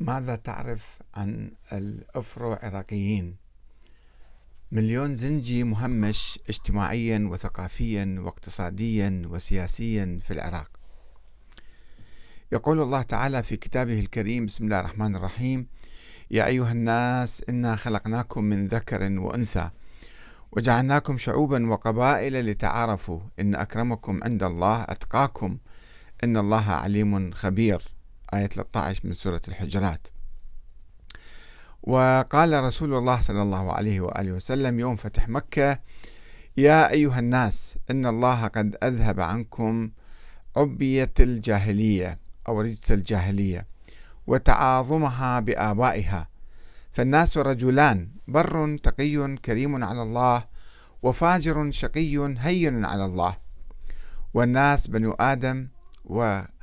ماذا تعرف عن الأفرو عراقيين؟ مليون زنجي مهمش اجتماعيا وثقافيا واقتصاديا وسياسيا في العراق. يقول الله تعالى في كتابه الكريم بسم الله الرحمن الرحيم يا أيها الناس إنا خلقناكم من ذكر وأنثى وجعلناكم شعوبا وقبائل لتعارفوا. إن أكرمكم عند الله أتقاكم إن الله عليم خبير. آية 13 من سورة الحجرات. وقال رسول الله صلى الله عليه وآله وسلم يوم فتح مكة يا أيها الناس إن الله قد أذهب عنكم عبية الجاهلية أو رجس الجاهلية وتعاظمها بآبائها. فالناس رجلان بر تقي كريم على الله وفاجر شقي هين على الله. والناس بنو آدم و